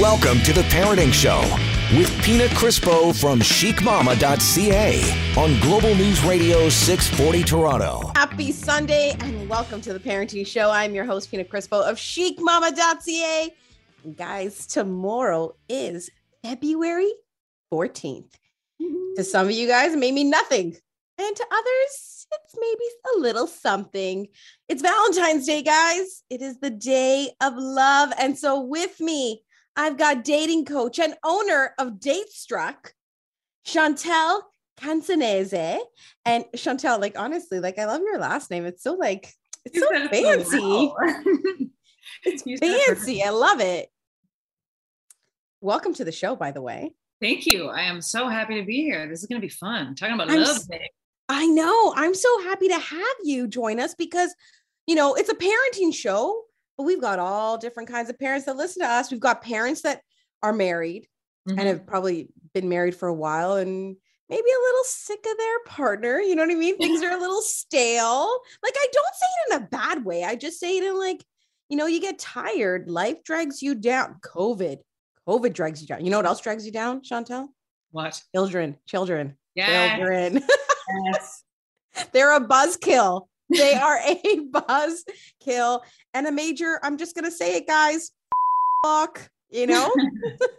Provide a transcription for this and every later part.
Welcome to the Parenting Show with Pina Crispo from chicmama.ca on Global News Radio 640 Toronto. Happy Sunday and welcome to the Parenting Show. I'm your host, Pina Crispo of chicmama.ca. And guys, tomorrow is February 14th. To some of you guys, it may mean nothing. And to others, it's maybe a little something. It's Valentine's Day, guys. It is the day of love. And so, with me, I've got dating coach and owner of Datestruck, Shantelle Canzanese. And Shantelle, like, honestly, like, I love your last name. It's so, like, it's You so so fancy. well. It's You fancy. I love it. Welcome to the show, by the way. Thank you. I am so happy to be here. This is going to be fun. Talking about I'm love. s- Day. I know. I'm so happy to have you join us because, you know, it's a parenting show, but we've got all different kinds of parents that listen to us. We've got parents that are married and Mhm. have probably been married for a while and maybe a little sick of their partner. You know what I mean? Things are a little stale. Like, I don't say it in a bad way. I just say it in like, you know, you get tired. Life drags you down. COVID, COVID drags you down. You know what else drags you down, Shantelle? What? Children, children, Yeah. children. Yes. They're a buzzkill. They are a buzz kill and a major. I'm just gonna say it, guys. Fuck, you know.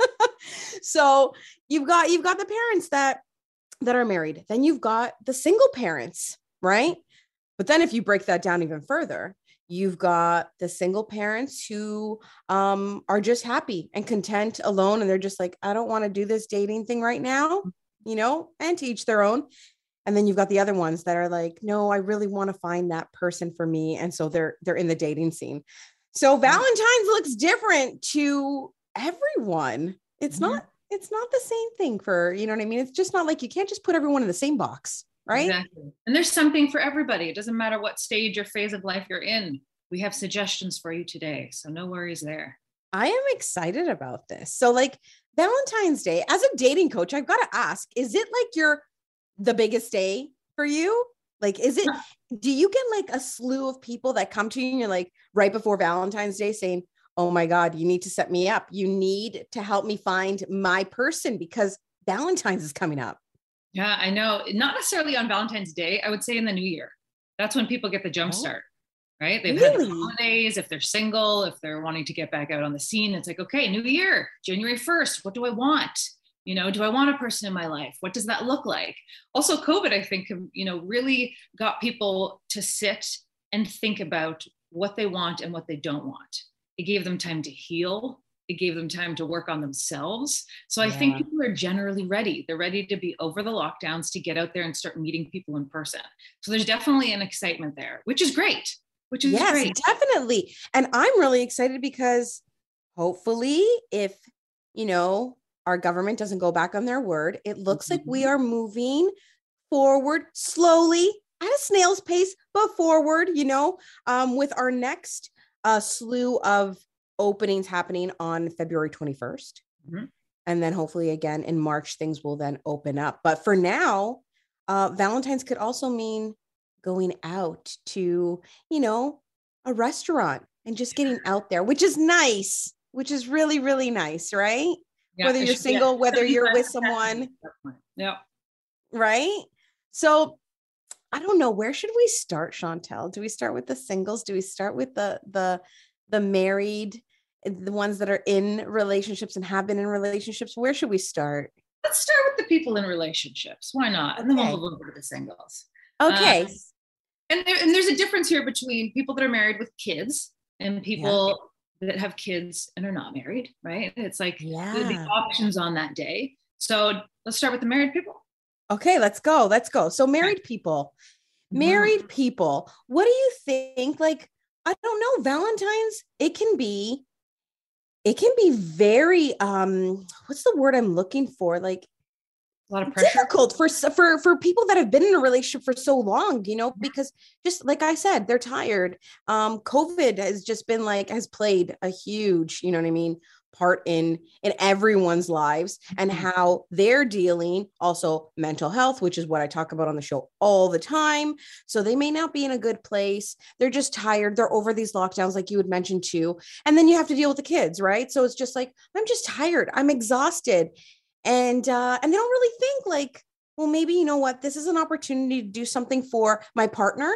so you've got you've got the parents that that are married. Then you've got the single parents, right? But then if you break that down even further, you've got the single parents who um, are just happy and content alone, and they're just like, I don't want to do this dating thing right now, you know, and to each their own and then you've got the other ones that are like no i really want to find that person for me and so they're they're in the dating scene so valentine's looks different to everyone it's Mhm. not it's not the same thing for you know what i mean it's just not like you can't just put everyone in the same box right Exactly. And there's something for everybody. It doesn't matter what stage or phase of life you're in. We have suggestions for you today. So no worries there. i am excited about this so like valentine's day as a dating coach i've got to ask is it like your the biggest day for you like is it do you get like a slew of people that come to you and you're like right before valentine's day saying oh my god you need to set me up you need to help me find my person because valentine's is coming up Yeah, I know. Not necessarily on Valentine's Day. I would say in the new year. That's when people get the jump Oh. start, right? They've had the holidays. If they're single, if they're wanting to get back out on the scene, it's like, okay, new year, January 1st. What do I want? You know, do I want a person in my life? What does that look like? Also, COVID, I think, um, you know, really got people to sit and think about what they want and what they don't want. It gave them time to heal. It gave them time to work on themselves. So I Yeah. think people are generally ready. They're ready to be over the lockdowns to get out there and start meeting people in person. So there's definitely an excitement there, which is great. Which is yes great. definitely and i'm really excited because hopefully if you know our government doesn't go back on their word. It looks like we Mhm. are moving forward slowly at a snail's pace but forward you know um, with our next uh, slew of openings happening on february 21st Mhm. and then hopefully again in march things will then open up. But for now uh, valentine's could also mean going out to you know a restaurant and just getting out there which is nice which is really really nice right Yeah, whether you're single whether you're with someone at that point. Yeah. right so i don't know where should we start shantelle do we start with the singles do we start with the the the married the ones that are in relationships and have been in relationships where should we start Let's start with the people in relationships. Why not? And then Okay. we'll move over to the singles. okay Uh, and, there, and there's a difference here between people that are married with kids and people that have kids and are not married, right? It's like the, the yeah options on that day. So let's start with the married people. okay let's go let's go so married people married people what do you think like i don't know valentine's it can be it can be very um what's the word i'm looking for like a lot of pressure. difficult for for for people that have been in a relationship for so long you know because just like i said they're tired. Um covid has just been like has played a huge you know what i mean part in in everyone's lives and Mhm. how they're dealing also mental health which is what i talk about on the show all the time. So they may not be in a good place. They're just tired. They're over these lockdowns like you had mentioned too. And then you have to deal with the kids right? So it's just like i'm just tired. I'm exhausted and uh and they don't really think like well maybe you know what this is an opportunity to do something for my partner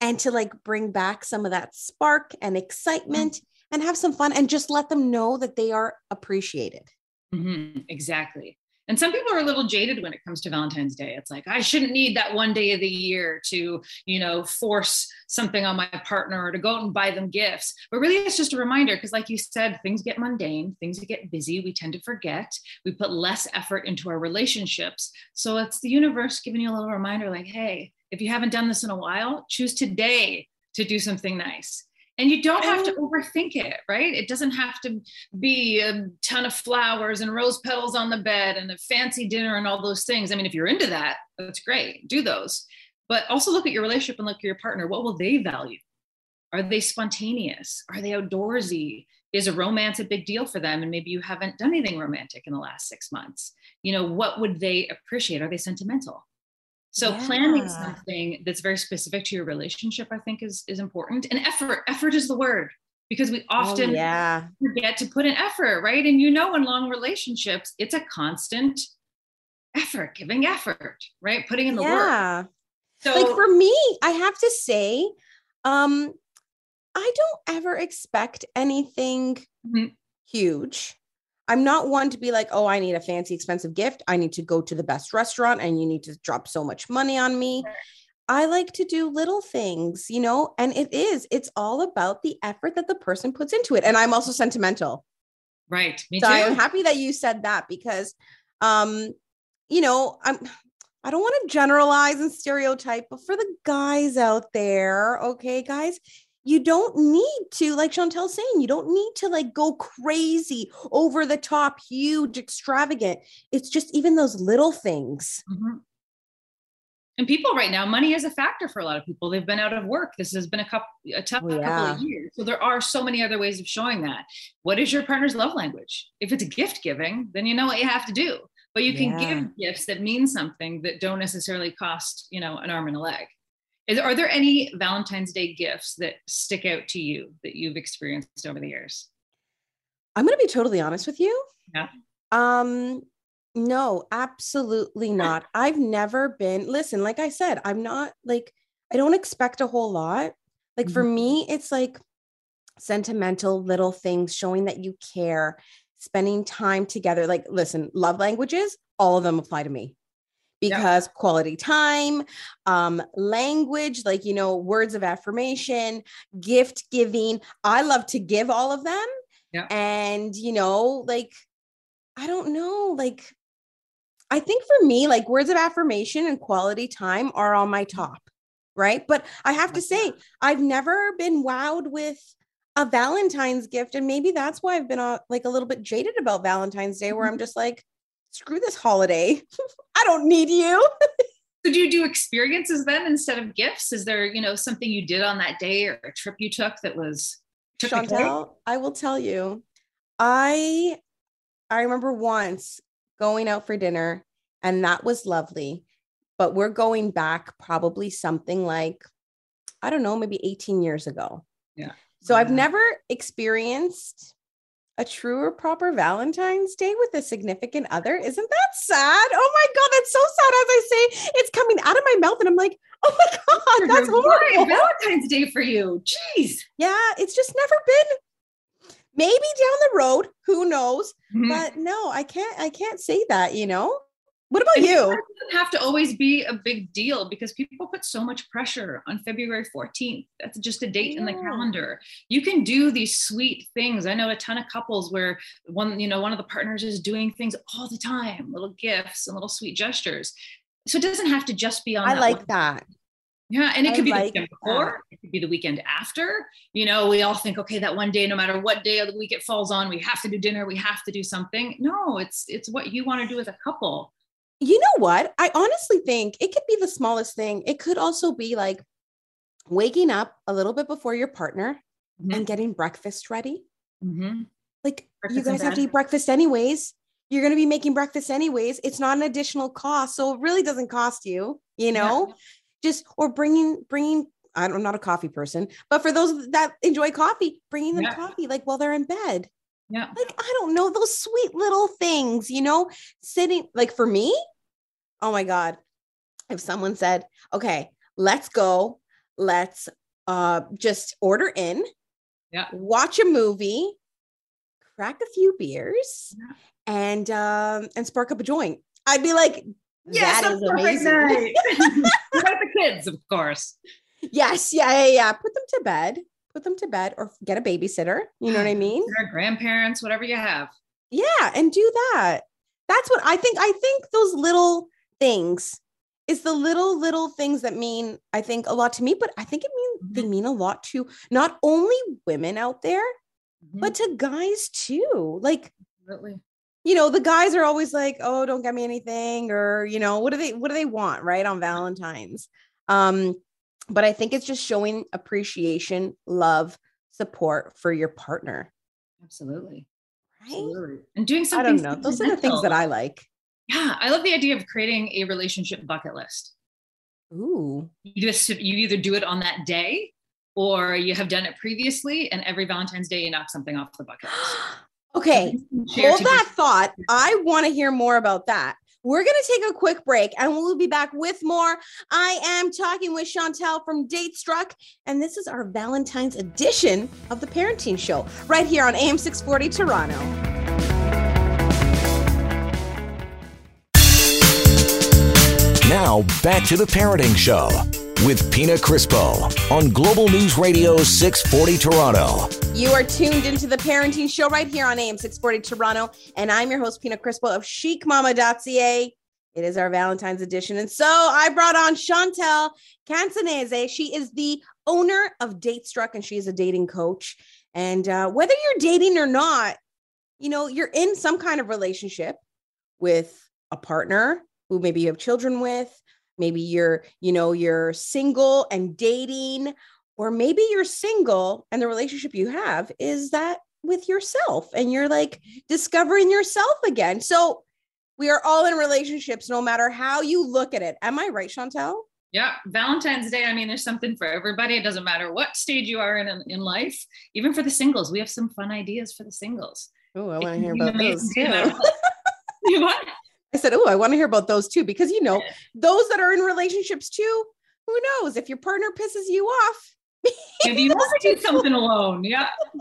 and to like bring back some of that spark and excitement and have some fun and just let them know that they are appreciated mm-hmm. exactly. And some people are a little jaded when it comes to Valentine's Day. It's like, I shouldn't need that one day of the year to, you know, force something on my partner or to go out and buy them gifts. But really, it's just a reminder because, like you said, things get mundane, things get busy. We tend to forget. We put less effort into our relationships. So it's the universe giving you a little reminder like, hey, if you haven't done this in a while, choose today to do something nice. And you don't have to overthink it, right? It doesn't have to be a ton of flowers and rose petals on the bed and a fancy dinner and all those things. I mean, if you're into that, that's great. Do those. But also look at your relationship and look at your partner. What will they value? Are they spontaneous? Are they outdoorsy? Is a romance a big deal for them? And maybe you haven't done anything romantic in the last six months. You know, what would they appreciate? Are they sentimental? So planning something that's very specific to your relationship, I think, is is important. And effort, effort is the word because we often oh, yeah forget to put in effort, right? And you know, in long relationships, it's a constant effort, giving effort, right? Putting in the work. yeah So like for me i have to say um i don't ever expect anything Mhm. huge i'm not one to be like oh i need a fancy expensive gift. I need to go to the best restaurant and you need to drop so much money on me. I like to do little things you know and it is it's all about the effort that the person puts into it and i'm also sentimental. Right, me so too. i'm happy that you said that because um you know i'm i don't want to generalize and stereotype but for the guys out there okay guys you don't need to like shantelle's saying you don't need to like go crazy over the top huge extravagant it's just even those little things Mhm. And people right now, money is a factor for a lot of people. They've been out of work. This has been a couple a tough Oh, couple of years. So there are so many other ways of showing that. What is your partner's love language? If it's gift giving, then you know what you have to do. But you can Yeah. give gifts that mean something that don't necessarily cost, you know, an arm and a leg. Is, are there any Valentine's Day gifts that stick out to you that you've experienced over the years? i'm going to be totally honest with you. Yeah. um no absolutely not. I've never been listen like i said i'm not like i don't expect a whole lot. Like for me it's like sentimental little things showing that you care spending time together. Like listen love languages all of them apply to me Because quality time um language like you know words of affirmation gift giving. I love to give all of them Yeah. and you know like i don't know like i think for me like words of affirmation and quality time are on my top right? But i have to say i've never been wowed with a valentine's gift and maybe that's why i've been uh, like a little bit jaded about valentine's day where i'm just like screw this holiday i don't need you So do you do experiences then instead of gifts? Is there, you know, something you did on that day or a trip you took that was took? Shantelle, I will tell you, I I remember once going out for dinner, and that was lovely. But we're going back probably something like, I don't know, maybe 18 years ago. Yeah. So I've never experienced a true or proper Valentine's Day with a significant other. Isn't that sad? Oh my God, that's so sad. As I say, it's coming out of my mouth, and I'm like, oh my God, that's horrible. Valentine's Day for you. Jeez. Yeah, it's just never been. Maybe down the road, who knows? Mhm. But no, I can't. I can't say that. You know. What about you? It doesn't have to always be a big deal because people put so much pressure on February 14th. That's just a date in the calendar. You can do these sweet things. I know a ton of couples where one, you know, one of the partners is doing things all the time, little gifts and little sweet gestures. So it doesn't have to just be on I that like one that. Yeah, and it I could be like the weekend before, it could be the weekend after. You know, we all think, okay, that one day, no matter what day of the week it falls on, we have to do dinner, we have to do something. No, it's it's what you want to do as a couple. You know what? I honestly think it could be the smallest thing. It could also be like waking up a little bit before your partner Mhm. and getting breakfast ready. Mhm. Like you Breakfast in guys have to eat breakfast anyways. You're going to be making breakfast anyways. It's not an additional cost, so it really doesn't cost you, you Yeah. know? Just or bringing bringing I'm not a coffee person, but for those that enjoy coffee, bringing them Yeah. coffee like while they're in bed. Yeah. Like I don't know those sweet little things, you know, sitting like for me. Oh my god. If someone said, "Okay, let's go. Let's uh just order in, Yeah. watch a movie, crack a few beers, Yeah. and um and spark up a joint." I'd be like, Yes, "That is amazing." night. The kids, of course. yes, yeah, yeah, yeah. Put them to bed. Put them to bed or get a babysitter. You know what I mean? Their grandparents, whatever you have. Yeah, and do that. That's what I think. I think those little things is the little little things that mean I think a lot to me, but I think it mean they mean a lot to not only women out there, Mhm. but to guys too. Like, Absolutely. you know, the guys are always like, "Oh, don't get me anything," or you know, what do they what do they want, right? On Valentine's. Um, but I think it's just showing appreciation, love, support for your partner. Absolutely. Right? Absolutely. And doing something. I don't know. Those are the things that I like. Yeah, I love the idea of creating a relationship bucket list. Ooh. You just you either do it on that day or you have done it previously, and every Valentine's Day you knock something off the bucket list. Okay, hold that thought. I want to hear more about that. We're going to take a quick break and we'll be back with more. I am talking with Shantelle from Date Struck, and this is our Valentine's edition of the Parenting Show right here on AM 640 Toronto. Now, back to the Parenting Show with Pina Crispo on Global News Radio 640 Toronto. You are tuned into the Parenting Show right here on AM 640 Toronto, and I'm your host, Pina Crispo of chicmama.ca. It is our Valentine's edition. And so I brought on Shantelle Canzanese. She is the owner of Date Struck, and she is a dating coach. And uh, whether you're dating or not, you know, you're in some kind of relationship with a partner who maybe you have children with, maybe you're, you know, you're single and dating, or maybe you're single and the relationship you have is that with yourself and you're like mm-hmm. discovering yourself again. So we are all in relationships no matter how you look at it. Am I right, Shantelle? Yeah, Valentine's Day. I mean, there's something for everybody. It doesn't matter what stage you are in in life. Even for the singles, we have some fun ideas for the singles. Oh, I want to hear about those too. no matter what. You what? I said, oh, I want to hear about those too because you know those that are in relationships too. Who knows if your partner pisses you off? Maybe you want to do something alone. Yeah.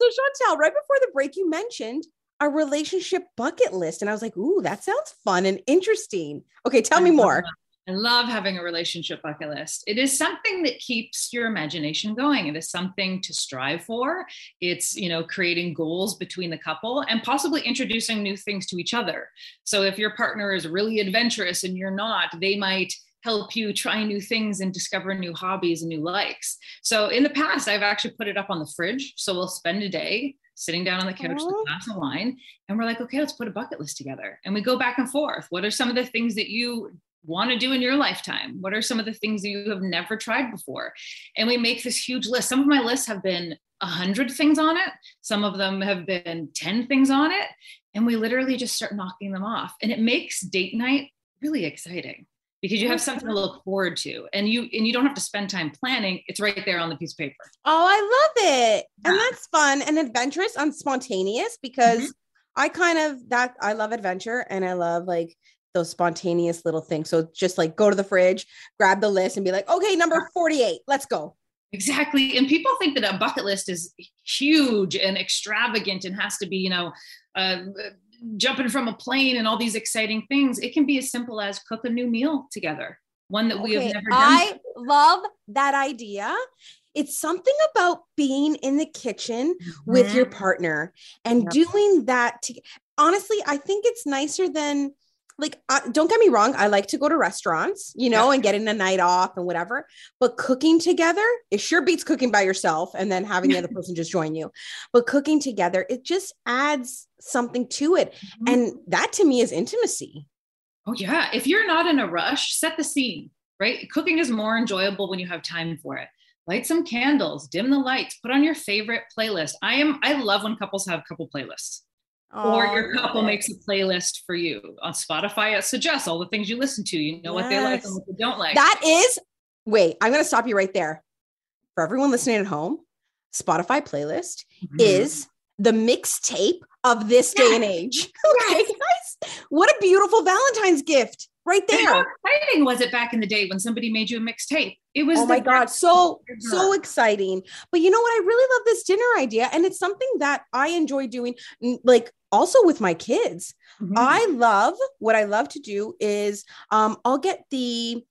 So Shantelle, right before the break, you mentioned a relationship bucket list, and I was like, ooh, that sounds fun and interesting. Okay, tell me more. I love having a relationship bucket list. It is something that keeps your imagination going. It is something to strive for. It's, you know, creating goals between the couple and possibly introducing new things to each other. So if your partner is really adventurous and you're not, they might help you try new things and discover new hobbies and new likes. So in the past, I've actually put it up on the fridge. So we'll spend a day sitting down on the couch with a glass of wine and we're like, okay, let's put a bucket list together. And we go back and forth. What are some of the things that you want to do in your lifetime? What are some of the things that you have never tried before? And we make this huge list. Some of my lists have been a hundred things on it. Some of them have been 10 things on it. And we literally just start knocking them off. And it makes date night really exciting because you have something to look forward to and you and you don't have to spend time planning. It's right there on the piece of paper. Oh, I love it. And that's fun and adventurous and spontaneous because mm-hmm. I kind of that I love adventure and I love like those spontaneous little things. So just like go to the fridge, grab the list and be like, okay, number 48, let's go. Exactly. And people think that a bucket list is huge and extravagant and has to be, you know, uh, jumping from a plane and all these exciting things. It can be as simple as cook a new meal together, one that we have never done. I love that idea. It's something about being in the kitchen with your Mhm. partner and Yep. doing that. To, honestly, I think it's nicer than like uh, don't get me wrong i like to go to restaurants you know yeah. and getting a night off and whatever but cooking together it sure beats cooking by yourself and then having the other person just join you. But cooking together it just adds something to it. Mm-hmm. and that to me is intimacy. Oh yeah. If you're not in a rush set the scene right? Cooking is more enjoyable when you have time for it. Light some candles dim the lights put on your favorite playlist. I am i love when couples have couple playlists Oh, or your couple makes a playlist for you on Spotify. It suggests all the things you listen to. You know yes. what they like and what they don't like. That is, wait, I'm going to stop you right there. For everyone listening at home, Spotify playlist mm-hmm. is the mixtape of this day and age. okay, guys, what a beautiful Valentine's gift right there. And how exciting was it back in the day when somebody made you a mixtape? It was oh my god, so so exciting. But you know what? I really love this dinner idea, and it's something that I enjoy doing. Like also with my kids, mm-hmm. I love what I love to do is um, I'll get the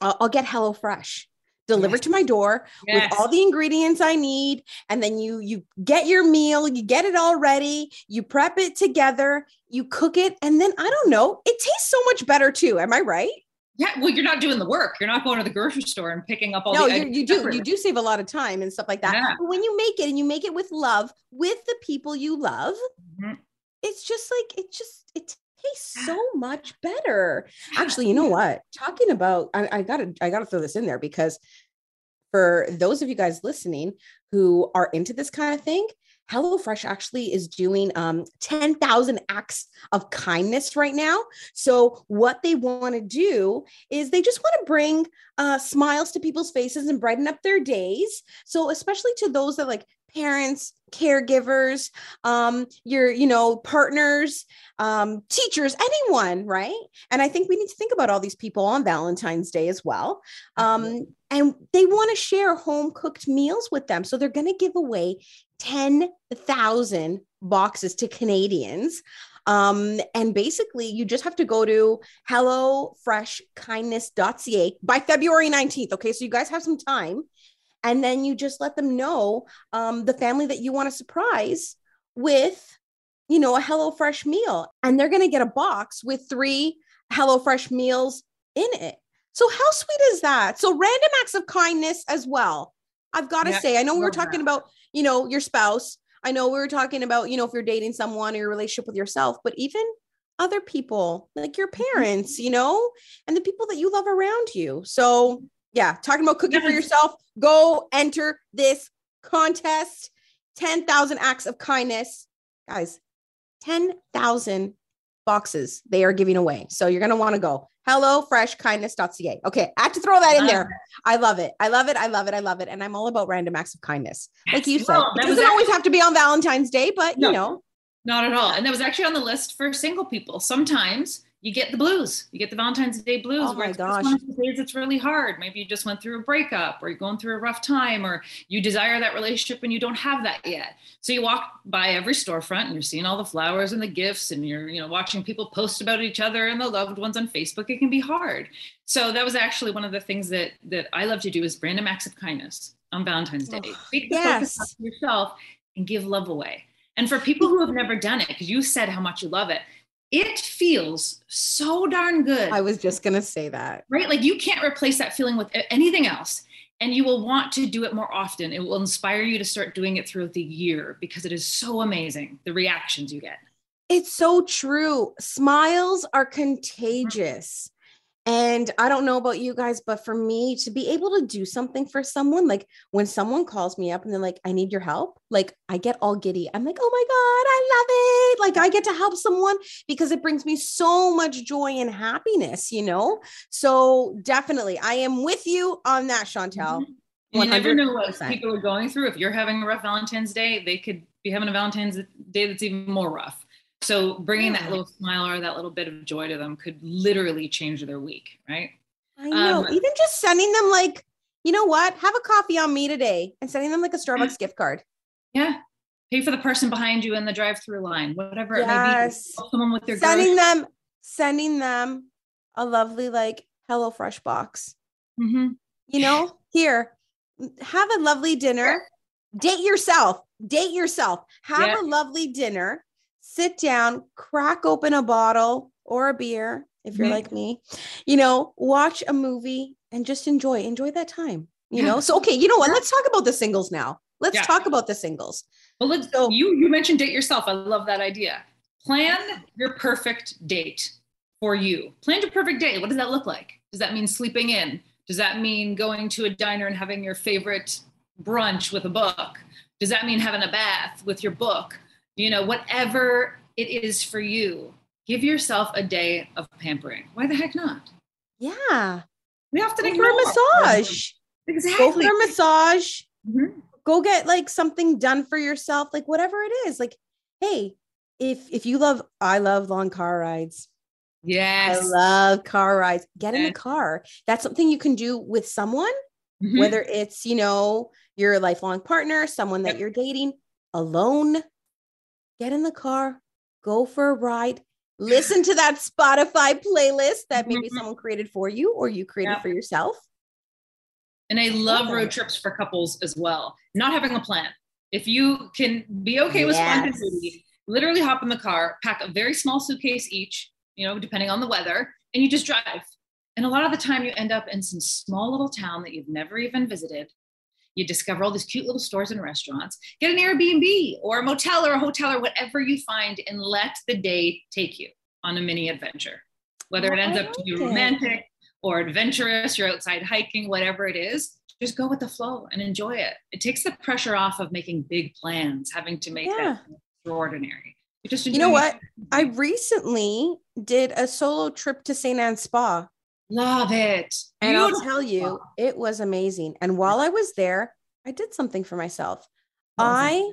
uh, I'll get HelloFresh delivered yes. to my door yes. with all the ingredients I need and then you you get your meal you get it all ready you prep it together you cook it and then I don't know it tastes so much better too am I right yeah well you're not doing the work you're not going to the grocery store and picking up all the. no you, you do you do save a lot of time and stuff like that yeah. but when you make it and you make it with love with the people you love mm-hmm. it's just like it just it tastes so much better. Actually, you know what? Talking about, I, I, gotta, I gotta throw this in there because for those of you guys listening who are into this kind of thing, HelloFresh actually is doing um, 10,000 acts of kindness right now. So, what they want to do is they just want to bring uh, smiles to people's faces and brighten up their days. So, especially to those that like parents, caregivers, um, your, you know, partners, um, teachers, anyone, right? And I think we need to think about all these people on Valentine's Day as well. Um, and they want to share home cooked meals with them. So they're going to give away 10,000 boxes to Canadians. Um, and basically, you just have to go to hellofreshkindness.ca by February 19th. Okay. So you guys have some time and then you just let them know um, the family that you want to surprise with you know a HelloFresh meal. And they're going to get a box with three HelloFresh meals in it. So how sweet is that? So random acts of kindness as well. I've got to yeah, say i know we were talking that. about you know your spouse. I know we were talking about you know if you're dating someone or your relationship with yourself but even other people like your mm-hmm. parents you know and the people that you love around you. So yeah, talking about cooking for yourself. Go enter this contest. 10,000 acts of kindness. Guys, 10,000 boxes they are giving away. So you're going to want to go hellofreshkindness.ca. Okay, I have to throw that in there. I love it. I love it. I love it. I love it. And I'm all about random acts of kindness. Like you said, well, it doesn't actually, always have to be on Valentine's Day, but no, you know. Not at all. And that was actually on the list for single people. Sometimes you get the blues. You get the Valentine's Day blues. Oh my gosh. days it's really hard. Maybe you just went through a breakup or you're going through a rough time or you desire that relationship and you don't have that yet. So you walk by every storefront and you're seeing all the flowers and the gifts and you're, you know, watching people post about each other and the loved ones on Facebook. It can be hard. So that was actually one of the things that that I love to do is random acts of kindness on Valentine's Day. Oh, Take the yes. focus off yourself and give love away. And for people who have never done it, because you said how much you love it, it feels so darn good. I was just going to say that. Right? Like you can't replace that feeling with anything else. And you will want to do it more often. It will inspire you to start doing it throughout the year because it is so amazing the reactions you get. It's so true. Smiles are mm-hmm. contagious. And I don't know about you guys, but for me to be able to do something for someone, like when someone calls me up and they're like, I need your help, like I get all giddy. I'm like, oh my God, I love it. Like I get to help someone because it brings me so much joy and happiness, you know? So definitely, I am with you on that, Shantelle. Mm-hmm. You never know what people are going through. If you're having a rough Valentine's Day, they could be having a Valentine's Day that's even more rough. So bringing that little smile or that little bit of joy to them could literally change their week, right? I know. Um, Even just sending them like, you know what? Have a coffee on me today and sending them like a Starbucks gift card. Yeah. Pay for the person behind you in the drive-through line, whatever yes. it may be. Someone with their sending them, sending them a lovely like HelloFresh box. Mm-hmm. You know, here, have a lovely dinner. Date yourself. Date yourself. Have yeah. a lovely dinner sit down, crack open a bottle or a beer if you're Mhm. like me. You know, watch a movie and just enjoy enjoy that time. You Yeah. know. So okay, you know what? Let's talk about the singles now. Let's Yeah. talk about the singles. Well, let's, So- you you mentioned date yourself. I love that idea. Plan your perfect date for you. Plan your perfect date. What does that look like? Does that mean sleeping in? Does that mean going to a diner and having your favorite brunch with a book? Does that mean having a bath with your book? You know, whatever it is for you, give yourself a day of pampering. Why the heck not? Yeah. We often Go for a massage. Go for a massage. Mhm. Go get like something done for yourself, like whatever it is. Like, hey, if if you love, I love long car rides. Yes. I love car rides. Get in the car. That's something you can do with someone, Mhm. whether it's, you know, your lifelong partner, someone that Yep. you're dating, alone. Get in the car, go for a ride, listen to that Spotify playlist that maybe Mhm. someone created for you or you created Yep. for yourself. And I love Okay. road trips for couples as well. Not having a plan. If you can be okay with Yes. spontaneity, literally hop in the car, pack a very small suitcase each, you know, depending on the weather, and you just drive. And a lot of the time you end up in some small little town that you've never even visited. You discover all these cute little stores and restaurants. Get an Airbnb or a motel or a hotel or whatever you find and let the day take you on a mini adventure. Whether it ends I up to be like it. romantic or adventurous, you're outside hiking, whatever it is, just go with the flow and enjoy it. It takes the pressure off of making big plans, having to make Yeah. that extraordinary. You just You know what? I recently did a solo trip to St. Anne's Spa. Love it. And I'll tell you, it was amazing. And while I was there, I did something for myself. I?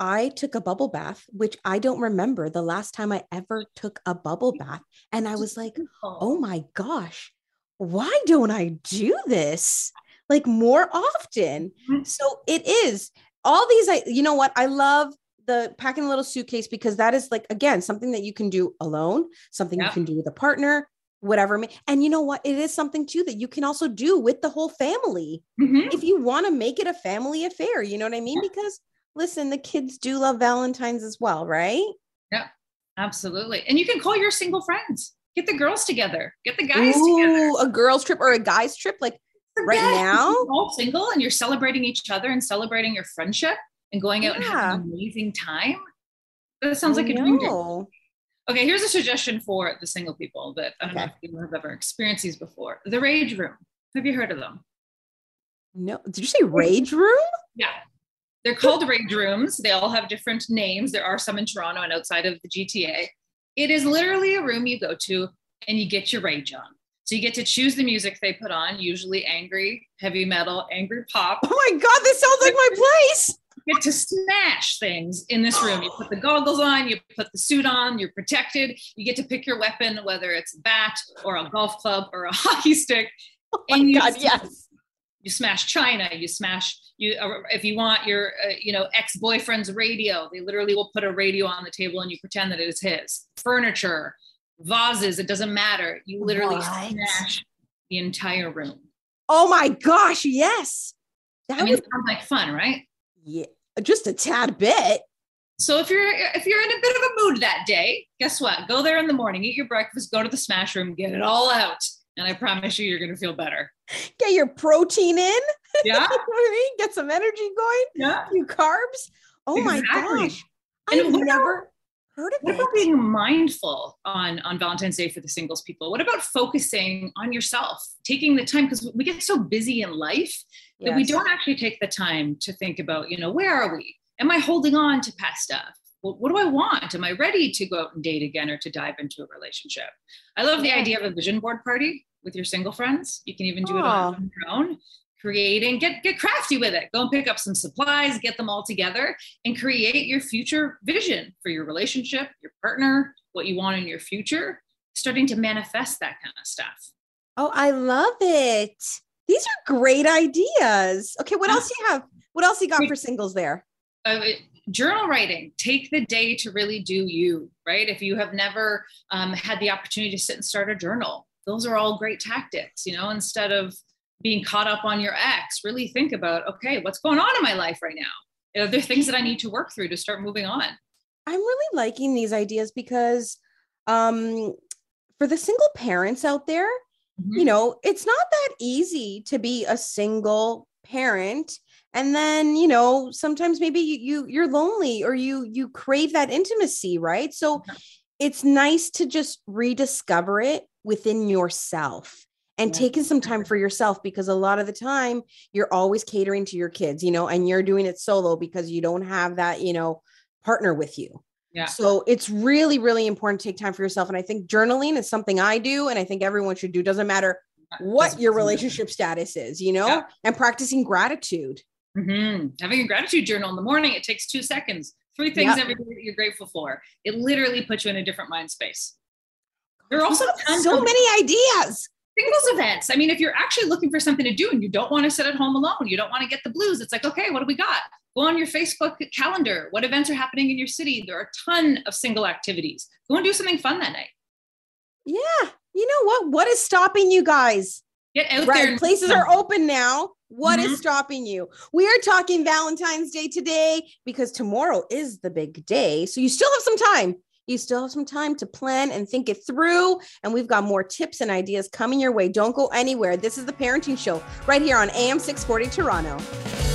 I took a bubble bath, which I don't remember the last time I ever took a bubble bath. And I was like, oh my gosh, why don't I do this like more often? So it is all these, I, you know what? I love the packing a little suitcase because that is like, again, something that you can do alone, something Yeah. you can do with a partner, whatever. And you know what? It is something too that you can also do with the whole family Mhm. if you want to make it a family affair. You know what I mean? Because listen, the kids do love Valentine's as well, right? Yeah absolutely. And you can call your single friends. Get the girls together. Get the guys together. Ooh, a girls trip or a guys trip, like right now? all single and you're celebrating each other and celebrating your friendship and going out and having an amazing time. That sounds like a dream. Okay, here's a suggestion for the single people that I don't know if you have ever experienced these before. The Rage Room. Have you heard of them? No, did you say rage room? Yeah. They're called Rage Rooms. They all have different names. There are some in Toronto and outside of the GTA. It is literally a room you go to and you get your rage on. So you get to choose the music they put on, usually angry, heavy metal, angry pop. Oh my god, this sounds like my place. You get to smash things in this room. You put the goggles on, you put the suit on, you're protected. You get to pick your weapon, whether it's a bat or a golf club or a hockey stick. Oh my And you god, yes. you smash china you smash you if you want your uh, you know ex-boyfriend's radio they literally will put a radio on the table and you pretend that it is his furniture vases it doesn't matter you literally What? smash the entire room Oh my gosh, yes. That i mean would sounds like fun right yeah, just a tad bit. so if you're if you're in a bit of a mood that day guess what? Go there in the morning eat your breakfast go to the smash room get it all out. And i promise you you're going to feel better. Get your protein in, yeah. get some energy going, yeah. A few carbs. Oh my gosh. And I've what about- never heard of What it. about being mindful on on Valentine's Day for the singles people? What about focusing on yourself, taking the time because we get so busy in life that we don't actually take the time to think about, you know, where are we? Am I holding on to past stuff? Well, what do I want? Am I ready to go out and date again or to dive into a relationship? I love the idea of a vision board party with your single friends. You can even do it Aw. on your own. Creating, get get crafty with it. Go and pick up some supplies, get them all together, and create your future vision for your relationship, your partner, what you want in your future. Starting to manifest that kind of stuff. Oh, I love it. These are great ideas. Okay, what else do you have? What else you got for singles there? uh, journal writing take the day to really do you right if you have never um, had the opportunity to sit and start a journal those are all great tactics you know instead of being caught up on your ex really think about okay what's going on in my life right now are there things that i need to work through to start moving on I'm really liking these ideas because um, for the single parents out there, Mhm. you know, it's not that easy to be a single parent. And then, you know, sometimes maybe you, you you're lonely or you you crave that intimacy, right? So Yeah. it's nice to just rediscover it within yourself and Yeah. taking some time for yourself because a lot of the time you're always catering to your kids, you know, and you're doing it solo because you don't have that, you know, partner with you. Yeah. So it's really, really important to take time for yourself. And I think journaling is something I do, and I think everyone should do. Doesn't matter what your relationship status is, you know, Yeah. and practicing gratitude. Mhm. Having a gratitude journal in the morning, it takes two seconds. Three things Yep. every day that you're grateful for. It literally puts you in a different mind space. There are also so of many ideas. Singles events. I mean, if you're actually looking for something to do and you don't want to sit at home alone, you don't want to get the blues, it's like, okay, what do we got? Go on your Facebook calendar. What events are happening in your city? There are a ton of single activities. Go and do something fun that night. Yeah. You know what? What is stopping you guys? Get out there. Right. and- Places are open now. What is Mhm. stopping you? We are talking Valentine's Day today because tomorrow is the big day. So you still have some time. You still have some time to plan and think it through. And we've got more tips and ideas coming your way. Don't go anywhere. This is the Parenting Show right here on AM 640 Toronto.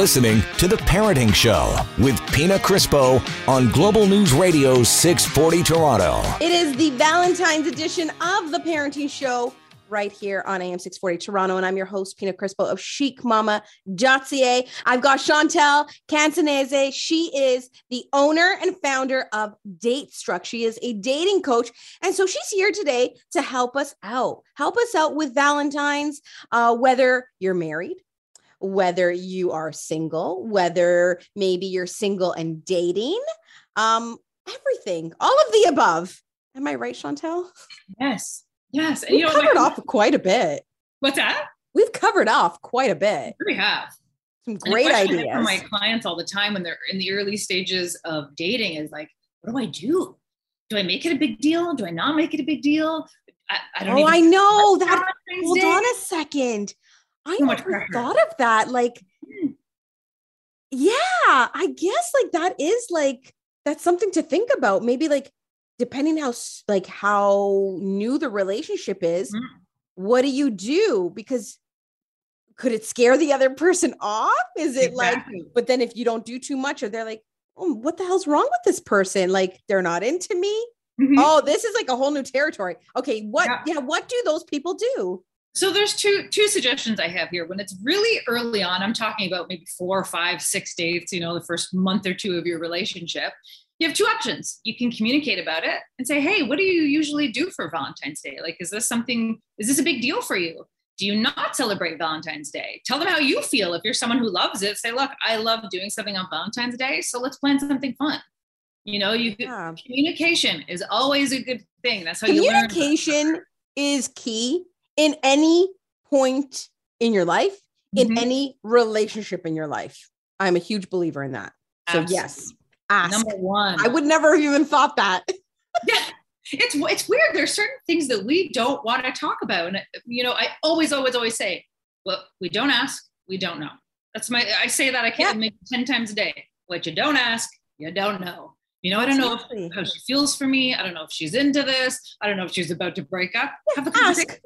Listening to The Parenting Show with Pina Crispo on Global News Radio 640 Toronto. It is the Valentine's edition of the Parenting Show right here on AM 640 Toronto. And I'm your host, Pina Crispo of chicmama.ca. I've got Shantelle Canzanese. She is the owner and founder of Date Struck. She is a dating coach. And so she's here today to help us out, help us out with Valentine's, uh, whether you're married, whether you are single, whether maybe you're single and dating, um, everything, all of the above. Am I right, Shantelle? Yes. Yes. And We've you know, covered like- off quite a bit. What's that? We've covered off quite a bit. We have. Some great ideas. from my clients all the time when they're in the early stages of dating is like, what do I do? Do I make it a big deal? Do I not make it a big deal? I, I don't Oh, I know that. Hold on a second. I So never thought of that. Like, Hmm. yeah, I guess like that is like that's something to think about. Maybe like depending how like how new the relationship is, Mm. what do you do? Because could it scare the other person off? Is it like, but then if you don't do too much, or they're like, oh, what the hell's wrong with this person? Like they're not into me. Mhm. Oh, this is like a whole new territory. Okay, what? Yeah. yeah what do those people do? So there's two two suggestions I have here. When it's really early on, I'm talking about maybe four, five, six dates, you know, the first month or two of your relationship. You have two options. You can communicate about it and say, hey, what do you usually do for Valentine's Day? Like, is this something, is this a big deal for you? Do you not celebrate Valentine's Day? Tell them how you feel. If you're someone who loves it, say, look, I love doing something on Valentine's Day, so let's plan something fun. You know, you Yeah. communication is always a good thing. That's how you learn. Communication is key in any point in your life, in Mhm. any relationship in your life. I'm a huge believer in that. So yes, ask. Number one. I would never have even thought that. yeah it's it's weird there's certain things that we don't want to talk about and you know i always always always say well we don't ask we don't know that's my i say that i can't make 10 times a day what you don't ask you don't know you know i don't know if, how she feels for me i don't know if she's into this i don't know if she's about to break up have a ask.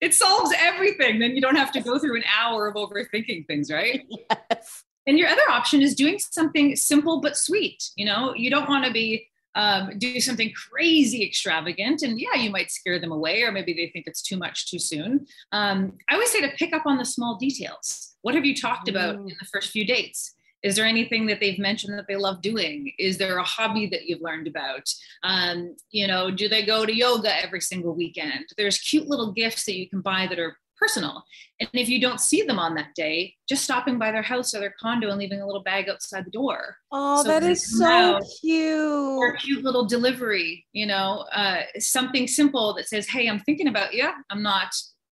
It solves everything then you don't have to go through an hour of overthinking things right Yes. and your other option is doing something simple but sweet. You know, you don't want to be um, do something crazy extravagant, and yeah, you might scare them away, or maybe they think it's too much too soon. Um, I always say to pick up on the small details. What have you talked about Mm. in the first few dates? Is there anything that they've mentioned that they love doing? Is there a hobby that you've learned about? Um, you know, do they go to yoga every single weekend? There's cute little gifts that you can buy that are personal. And if you don't see them on that day, just stopping by their house or their condo and leaving a little bag outside the door Oh, So that is so out or a cute. cute little delivery, you know, uh, something simple that says, Hey, I'm thinking about you. I'm not,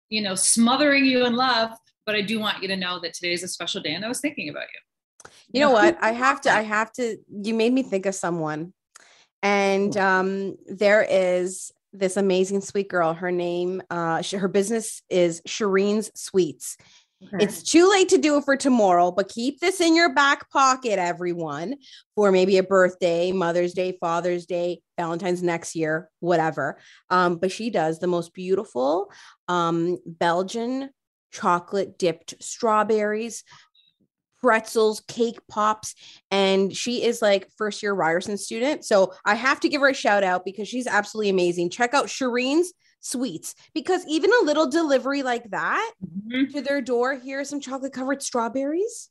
you know, smothering you in love, but I do want you to know that today's a special day and I was thinking about you. You know what? I have to, I have to, you made me think of someone. And um, there is this amazing sweet girl. Her name, uh, she, her business is Shireen's Sweets. Okay. It's too late to do it for tomorrow, but keep this in your back pocket, everyone, for maybe a birthday, Mother's Day, Father's Day, Valentine's next year, whatever. Um, but she does the most beautiful um, Belgian chocolate dipped strawberries, pretzels, cake pops, and she is like first year Ryerson student. So I have to give her a shout out because she's absolutely amazing. Check out Shireen's sweets because even a little delivery like that mm-hmm. to their door, here's some chocolate covered strawberries.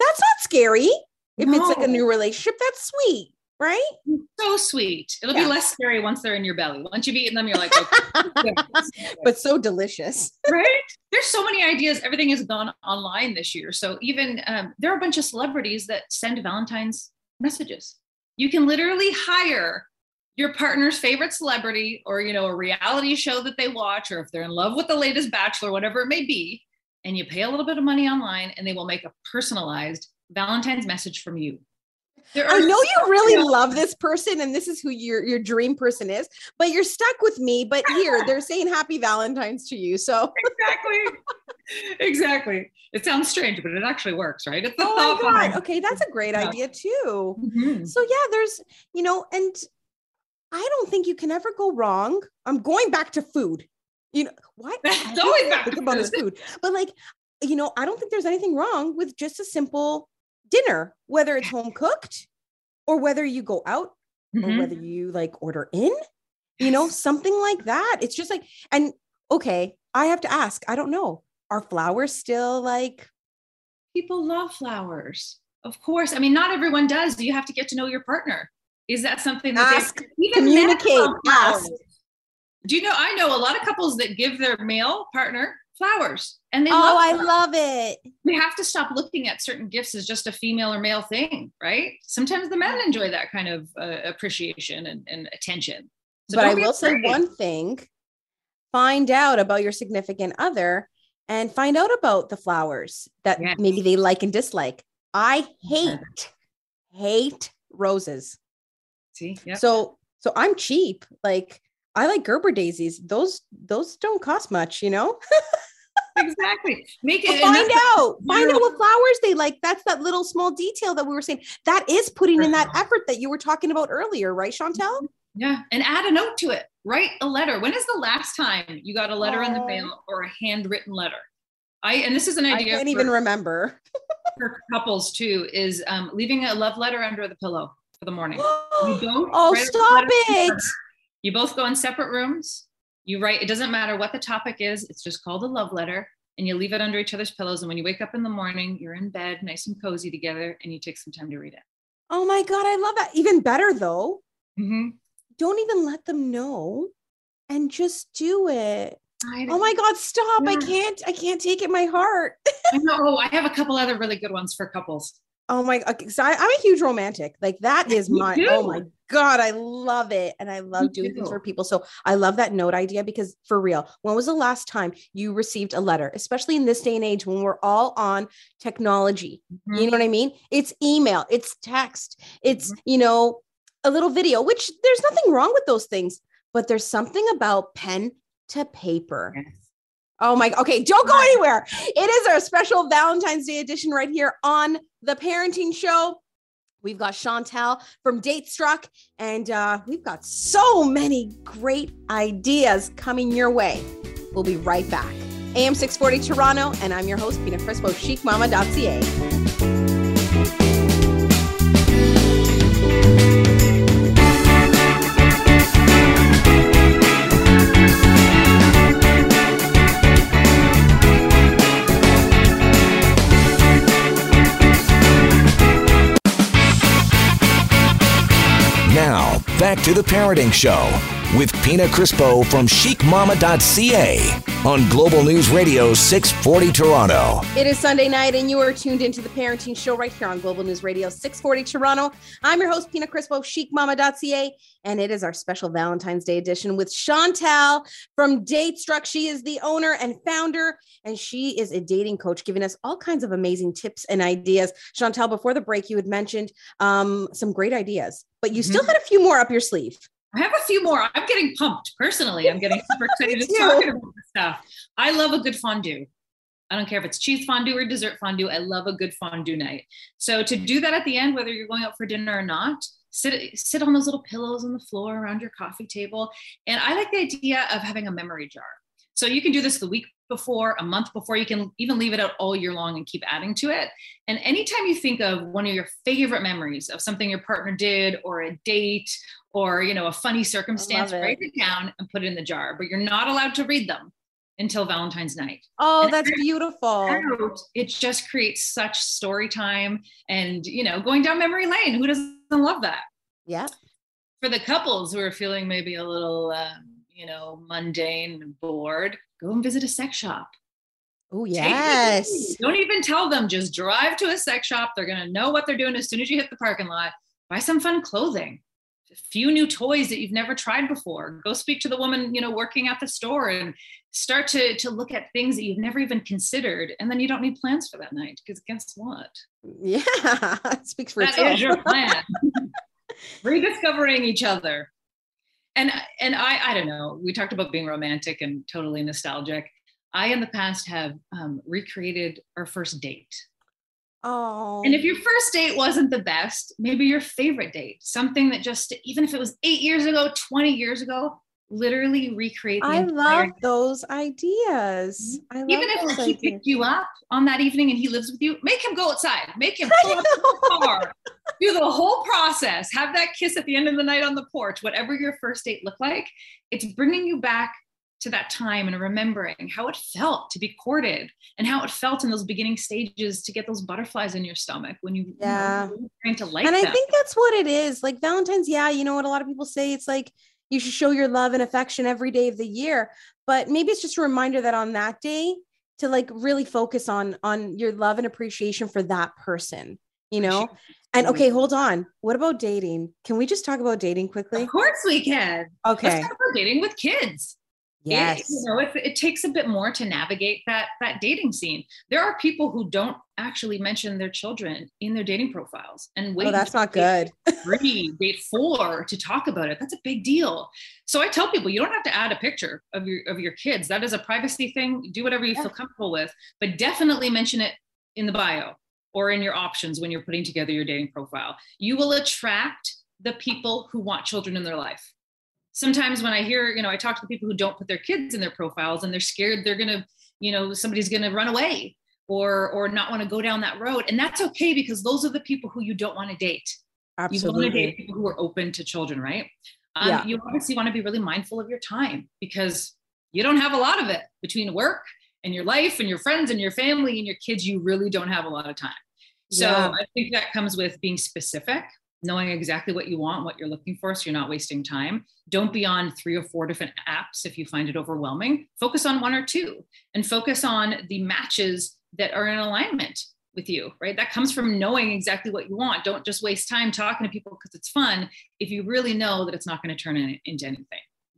That's not scary. If no. it's like a new relationship, that's sweet right? So sweet. It'll yeah. be less scary once they're in your belly. Once you've eaten them, you're like, okay. but so delicious, right? There's so many ideas. Everything has gone online this year. So even um, there are a bunch of celebrities that send Valentine's messages. You can literally hire your partner's favorite celebrity or you know a reality show that they watch or if they're in love with the latest bachelor whatever it may be and you pay a little bit of money online and they will make a personalized valentine's message from you I know you really love this person and this is who your your dream person is, but you're stuck with me. But here they're saying happy Valentine's to you. So exactly. exactly. It sounds strange, but it actually works, right? It's the oh my God. Okay, that's a great yeah. idea too. Mm-hmm. So yeah, there's, you know, and I don't think you can ever go wrong. I'm going back to food. You know, what? That's always back think about is food. But like, you know, I don't think there's anything wrong with just a simple dinner, whether it's home cooked or whether you go out mm-hmm. or whether you like order in, you know, something like that. It's just like, and okay, I have to ask, I don't know, are flowers still like? People love flowers. Of course. I mean, not everyone does. You have to get to know your partner. Is that something that ask, even communicate, ask. Do you know? I know a lot of couples that give their male partner flowers and they oh love i love it. We have to stop looking at certain gifts as just a female or male thing right? Sometimes the men enjoy that kind of uh, appreciation and, and attention. So but i will afraid. say one thing. Find out about your significant other and find out about the flowers that yes. maybe they like and dislike. I hate hate roses. See yep. so so i'm cheap. Like I like Gerber daisies. Those those don't cost much, you know. exactly. Make it find out. Find out what flowers they like. That's that little small detail that we were saying. That is putting in that effort that you were talking about earlier, right, Shantelle? Yeah, and add a note to it. Write a letter. When is the last time you got a letter oh. in the mail or a handwritten letter? I and this is an idea. I can't for, even remember. for couples too, is um, leaving a love letter under the pillow for the morning. oh, stop it! You both go in separate rooms. You write, it doesn't matter what the topic is, it's just called a love letter. And you leave it under each other's pillows. And when you wake up in the morning, you're in bed, nice and cozy together, and you take some time to read it. Oh my God, I love that. Even better though. Mm-hmm. Don't even let them know and just do it. Oh my God, stop. Yeah. I can't, I can't take it my heart. I know. I have a couple other really good ones for couples. Oh my, so I, am a huge romantic. Like that is my, oh my God, I love it. And I love doing things for people. So I love that note idea because for real, when was the last time you received a letter, especially in this day and age when we're all on technology? Mm-hmm. You know what I mean? It's email, it's text, it's, mm-hmm. you know, a little video, which there's nothing wrong with those things, but there's something about pen to paper. Yes. Oh my, okay, don't go anywhere. It is our special Valentine's Day edition right here on the Parenting Show. We've got Shantelle from Date Struck, and uh, we've got so many great ideas coming your way. We'll be right back. AM 640 Toronto, and I'm your host, Pina Crispo, chicmama.ca. back to the Parenting Show with Pina Crispo from chicmama.ca on Global News Radio 640 Toronto. It is Sunday night, and you are tuned into the Parenting Show right here on Global News Radio 640 Toronto. I'm your host, Pina Crispo, chicmama.ca, and it is our special Valentine's Day edition with Shantelle from Date Struck. She is the owner and founder, and she is a dating coach, giving us all kinds of amazing tips and ideas. Shantelle, before the break, you had mentioned um, some great ideas, but you mm-hmm. still had a few more up your sleeve. I have a few more. I'm getting pumped personally. I'm getting super excited to talk about this stuff. I love a good fondue. I don't care if it's cheese fondue or dessert fondue. I love a good fondue night. So to do that at the end, whether you're going out for dinner or not, sit sit on those little pillows on the floor around your coffee table. And I like the idea of having a memory jar. So you can do this the week before, a month before. You can even leave it out all year long and keep adding to it. And anytime you think of one of your favorite memories of something your partner did or a date or you know a funny circumstance, it. write it down and put it in the jar. But you're not allowed to read them until Valentine's night. Oh, and that's beautiful. it just creates such story time and you know going down memory lane. Who doesn't love that? Yeah. For the couples who are feeling maybe a little um, you know mundane and bored, go and visit a sex shop. Oh, yes. Don't even tell them, just drive to a sex shop. They're going to know what they're doing as soon as you hit the parking lot. Buy some fun clothing, a few new toys that you've never tried before. Go speak to the woman, you know, working at the store and start to, to look at things that you've never even considered. And then you don't need plans for that night because guess what? Yeah, it speaks for that itself. is your plan. Rediscovering each other and and I I don't know. We talked about being romantic and totally nostalgic. I in the past have um, recreated our first date. Oh. And if your first date wasn't the best, maybe your favorite date, something that just even if it was eight years ago, twenty years ago, literally recreate. I love those ideas. Mm-hmm. I love even if he ideas. picked you up on that evening and he lives with you, make him go outside, make him pull up the car, do the whole process, have that kiss at the end of the night on the porch, whatever your first date looked like. It's bringing you back to that time and remembering how it felt to be courted and how it felt in those beginning stages to get those butterflies in your stomach when you yeah you know, trying to like and them. i think that's what it is like valentine's yeah you know what a lot of people say it's like you should show your love and affection every day of the year. But maybe it's just a reminder that on that day to like really focus on on your love and appreciation for that person you know? And mm-hmm. okay hold on. What about dating? Can we just talk about dating quickly? Of course we can. Okay. Let's talk about dating with kids Yes. It, you know, it, it takes a bit more to navigate that that dating scene. There are people who don't actually mention their children in their dating profiles and oh, wait. Oh, that's not good. three, date four to talk about it. That's a big deal. So I tell people you don't have to add a picture of your of your kids. That is a privacy thing. Do whatever you yeah. feel comfortable with, but definitely mention it in the bio or in your options when you're putting together your dating profile. You will attract the people who want children in their life sometimes when I hear, you know, I talk to the people who don't put their kids in their profiles and they're scared they're going to, you know, somebody's going to run away or or not want to go down that road. And that's okay because those are the people who you don't want to date. Absolutely. You want to date people who are open to children, right? Um, yeah. You obviously want to be really mindful of your time because you don't have a lot of it between work and your life and your friends and your family and your kids. You really don't have a lot of time. So yeah. I think that comes with being specific knowing exactly what you want, what you're looking for, so you're not wasting time. Don't be on three or four different apps if you find it overwhelming. Focus on one or two and focus on the matches that are in alignment with you, right? That comes from knowing exactly what you want. Don't just waste time talking to people because it's fun if you really know that it's not going to turn in, into anything.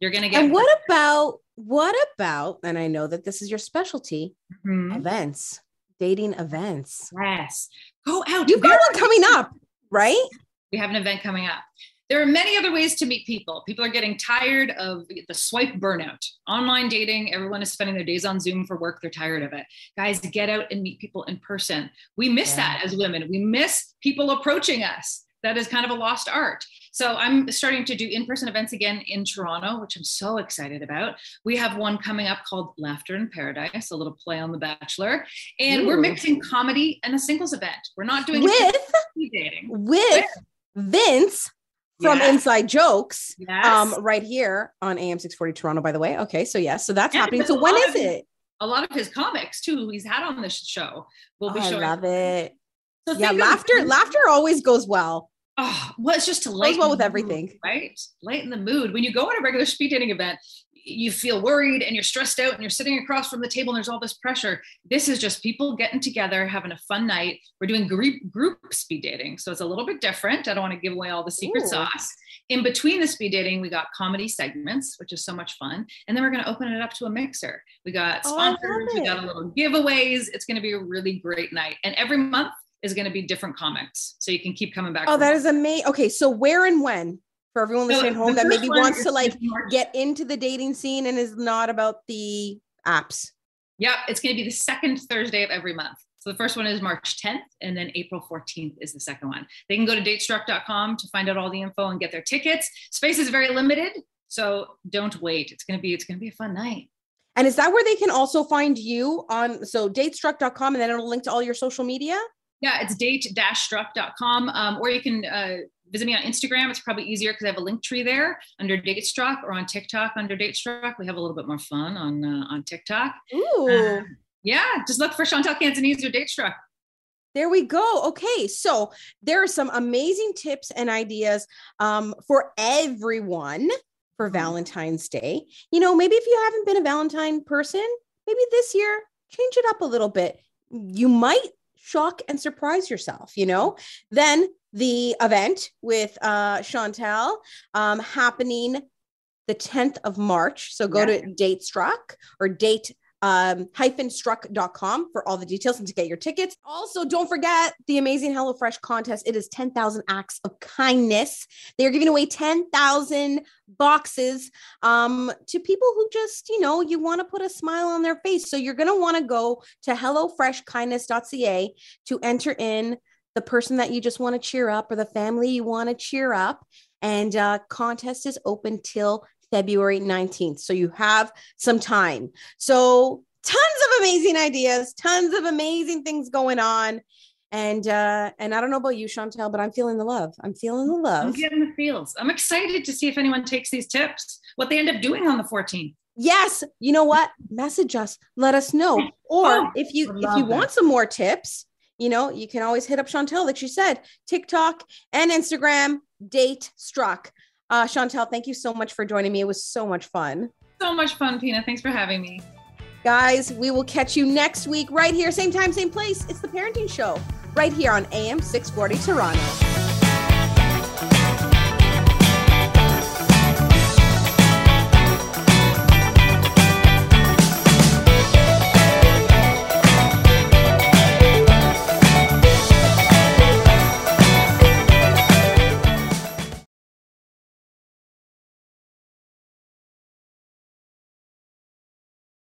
You're going to get. And what about, what about, and I know that this is your specialty, mm-hmm. events, dating events. Yes. Go out. You've got one coming up, right? We have an event coming up. There are many other ways to meet people. People are getting tired of the swipe burnout. Online dating, everyone is spending their days on Zoom for work. They're tired of it. Guys, get out and meet people in person. We miss yeah. that as women. We miss people approaching us. That is kind of a lost art. So I'm starting to do in-person events again in Toronto, which I'm so excited about. We have one coming up called Laughter in Paradise, a little play on The Bachelor, and Ooh. we're mixing comedy and a singles event. We're not doing with dating with, with Vince from yes. Inside Jokes, yes. um, right here on AM 640 Toronto, by the way. Okay, so yes, so that's and happening. So when is it? A lot of his comics too, he's had on this show. We'll be oh, showing. I love it. So yeah, laughter, laughter always goes well. Oh, well, it's just to lighten well with the everything. mood, right? Lighten the mood. When you go on a regular speed dating event, you feel worried and you're stressed out and you're sitting across from the table and there's all this pressure. This is just people getting together, having a fun night. We're doing group group speed dating. So it's a little bit different. I don't want to give away all the secret Ooh. sauce. In between the speed dating, we got comedy segments, which is so much fun. And then we're going to open it up to a mixer. We got Oh, sponsors, we got a little giveaways. It's going to be a really great night. And every month is going to be different comics. So you can keep coming back. Oh, that more. is amazing. Okay, so where and when for everyone So listening at home that maybe wants to like get into the dating scene and is not about the apps. Yeah, it's going to be the second Thursday of every month. So the first one is March 10th, and then April 14th is the second one. They can go to datestruck.com to find out all the info and get their tickets. Space is very limited, so don't wait. It's going to be it's going to be a fun night. And is that where they can also find you on so datestruck.com and then it'll link to all your social media? Yeah, it's date-struck.com, um, or you can uh, visit me on Instagram. It's probably easier because I have a link tree there under Datestruck, or on TikTok under Datestruck. We have a little bit more fun on uh, on TikTok. Ooh. Um, yeah, just look for Shantelle Canzanese or Datestruck. There we go. Okay, so there are some amazing tips and ideas um, for everyone for Valentine's Day. You know, maybe if you haven't been a Valentine person, maybe this year change it up a little bit. You might shock and surprise yourself. You know, then the event with uh, Shantelle um, happening the 10th of March. So go Yeah. to Datestruck or date um, hyphen struck.com for all the details and to get your tickets. Also, don't forget the amazing HelloFresh contest. It is 10,000 acts of kindness. They are giving away 10,000 boxes um, to people who just, you know, you want to put a smile on their face. So you're going to want to go to HelloFreshKindness.ca to enter in the person that you just want to cheer up or the family you want to cheer up. And uh, contest is open till February 19th. So you have some time. So tons of amazing ideas, tons of amazing things going on. And uh, and I don't know about you, Shantelle, but I'm feeling the love. I'm feeling the love. I'm getting the feels. I'm excited to see if anyone takes these tips, what they end up doing on the 14th. Yes, you know what? Message us, let us know. Or Oh, if you if you that. want some more tips, you know, you can always hit up Shantelle, like she said, TikTok and Instagram, date struck. Uh, Shantelle, thank you so much for joining me. It was so much fun. So much fun, Pina. Thanks for having me. Guys, we will catch you next week right here, same time, same place. It's the Parenting Show right here on AM 640 Toronto.